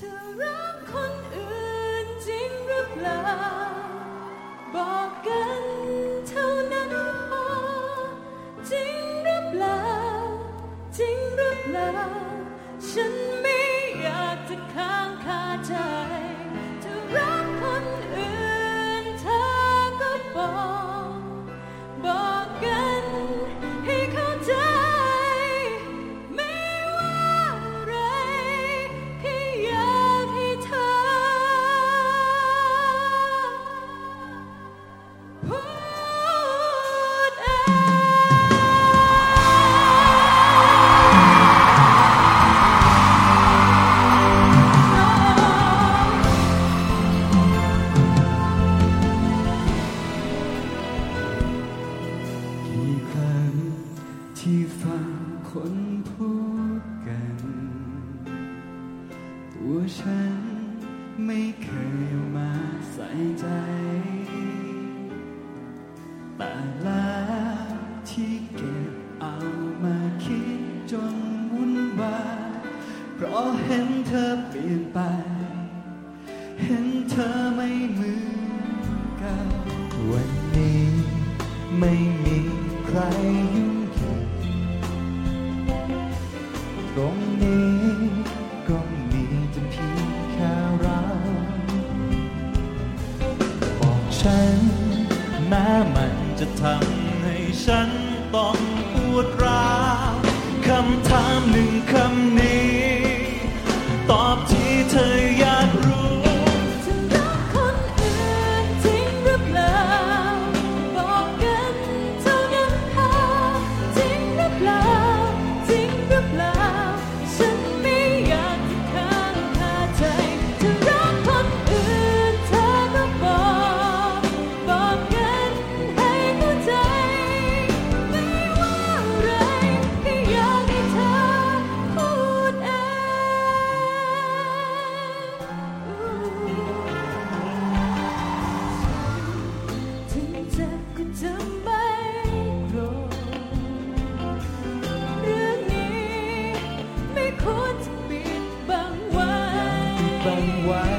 เธอรักคนอื่นจริงหรือเปล่า บอกกันเท่านั้นพอจริงหรือเปล่า จริงหรือเปล่า ว่าฉันไม่เคยมาใส่ใจ แต่ละที่เก็บเอามาคิดจนวุ่นวายเพราะเห็นเธอเปลี่ยนไป เห็นเธอไม่เหมือนเก่าวันนี้ไม่มี ฉัน แม้มันจะทำให้ฉันต้องปวดร้าวคำถามหนึ่งคำนี้ ตอบที่เธอ why.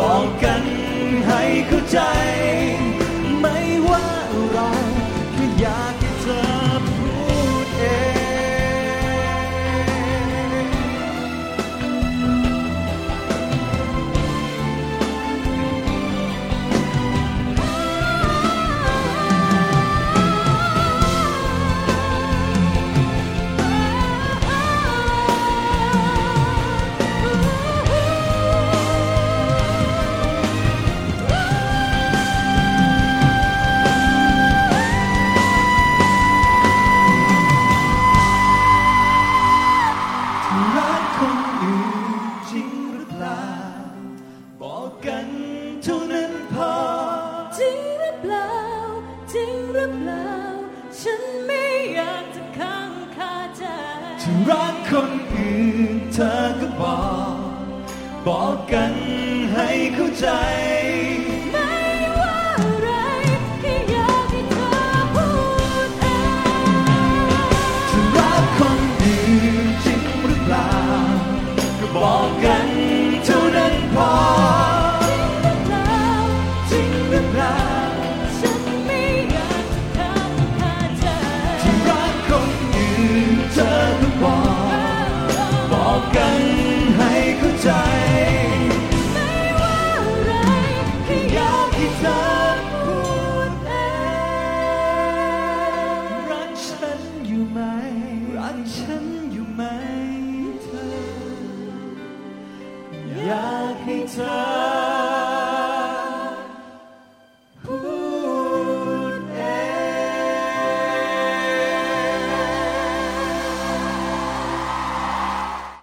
บอกกันให้เข้าใจ ไม่ว่าอะไร จะรักคนอื่นเธอก็บอก บอกกันให้เข้าใจ